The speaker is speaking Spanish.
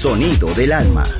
Sonido del alma.